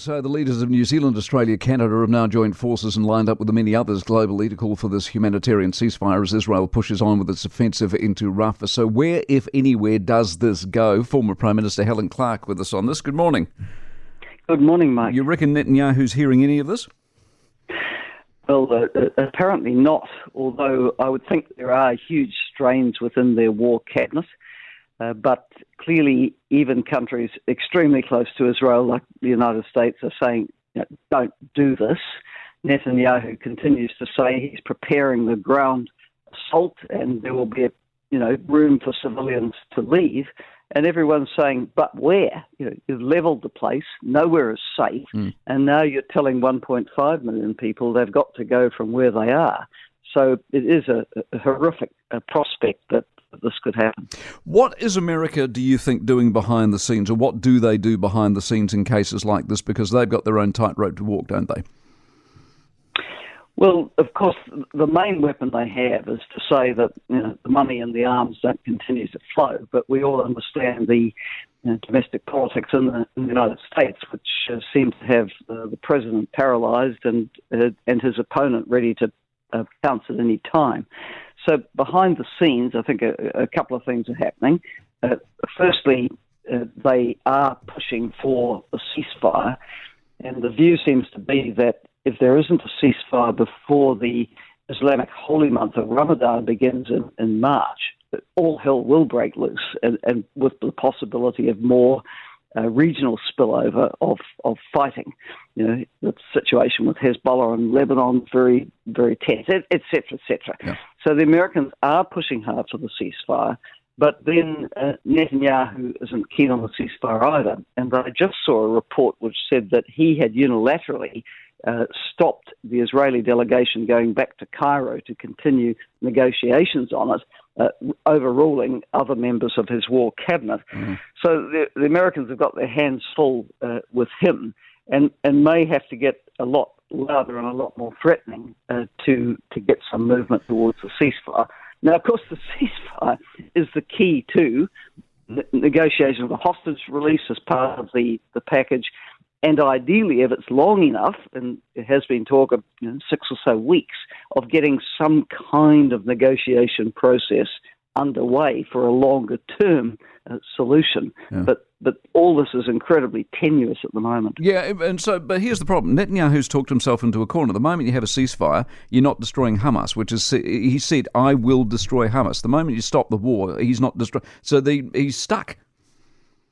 So, the leaders of New Zealand, Australia, Canada have now joined forces and lined up with the many others globally to call for this humanitarian ceasefire as Israel pushes on with its offensive into Rafah. So, where, if anywhere, does this go? Former Prime Minister Helen Clark with us on this. Good morning. Good morning, Mike. You reckon Netanyahu's hearing any of this? Well, uh, uh, apparently not, although I would think there are huge strains within their war cabinet. Uh, but clearly, even countries extremely close to Israel, like the United States, are saying, you know, don't do this. Netanyahu continues to say he's preparing the ground assault and there will be, you know, room for civilians to leave. And everyone's saying, but where? You know, you've leveled the place, nowhere is safe, mm. and now you're telling 1.5 million people they've got to go from where they are. So it is a, a horrific a prospect that that this could happen. What is America, do you think, doing behind the scenes, or what do they do behind the scenes in cases like this? Because they've got their own tightrope to walk, don't they? Well, of course, the main weapon they have is to say that you know, the money and the arms don't continue to flow. But we all understand the you know, domestic politics in the, in the, United States, which uh, seems to have uh, the president paralysed and uh, and his opponent ready to uh, pounce at any time. So behind the scenes, I think a, a couple of things are happening. Uh, firstly, uh, they are pushing for a ceasefire, and the view seems to be that if there isn't a ceasefire before the Islamic holy month of Ramadan begins in, in March, all hell will break loose, and, and with the possibility of more uh, regional spillover of, of fighting. You know, the situation with Hezbollah and Lebanon very, very tense, etc., etc. Yeah. So the Americans are pushing hard for the ceasefire, but then uh, Netanyahu isn't keen on the ceasefire either. And I just saw a report which said that he had unilaterally uh, stopped the Israeli delegation going back to Cairo to continue negotiations on it, uh, overruling other members of his war cabinet. Mm-hmm. So the, the, Americans have got their hands full uh, with him and, and may have to get a lot louder and a lot more threatening uh, to, to get some movement towards a ceasefire. Now, of course, the ceasefire is the key to negotiation of the hostage release as part of the, the package and ideally, if it's long enough, and there has been talk of you know, six or so weeks, of getting some kind of negotiation process underway for a longer term uh, solution. Yeah. But but all this is incredibly tenuous at the moment. Yeah, and so but here's the problem: Netanyahu's talked himself into a corner. The moment you have a ceasefire, you're not destroying Hamas, which is he said, "I will destroy Hamas." The moment you stop the war, he's not destroy. So the, he's stuck.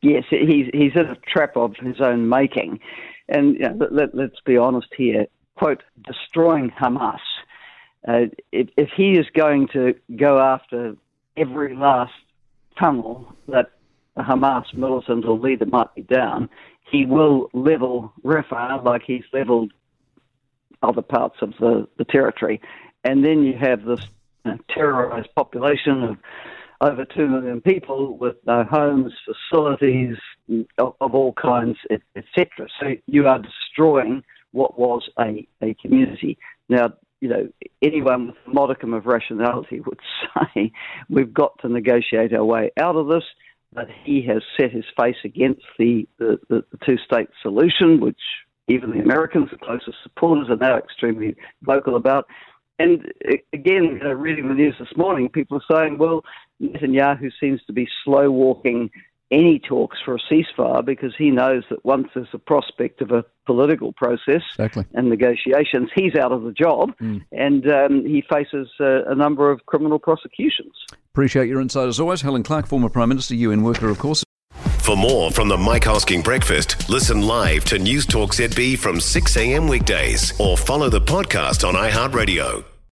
Yes, he's he's in a trap of his own making, and you know, let, let, us be honest here. Quote: destroying Hamas. Uh, if, if he is going to go after every last tunnel that a Hamas militant or leader might be down, he will level Rafah like he's leveled other parts of the, the territory. And then you have this know, terrorized population of over 2 million people with no homes, facilities of, of all kinds, etc. So you are destroying what was a, a community. Now, you know, anyone with a modicum of rationality would say we've got to negotiate our way out of this, but he has set his face against the, the, the, two state solution, which even the Americans, the closest supporters, are now extremely vocal about. And again, reading the news this morning, people are saying, well, Netanyahu seems to be slow walking any talks for a ceasefire because he knows that once there's a prospect of a political process exactly. and negotiations, he's out of the job mm. and um, he faces uh, a number of criminal prosecutions. Appreciate your insight as always. Helen Clark, former Prime Minister, UN worker, of course. For more from the Mike Hosking Breakfast, listen live to News Talk ZB from 6 a.m. weekdays or follow the podcast on iHeartRadio.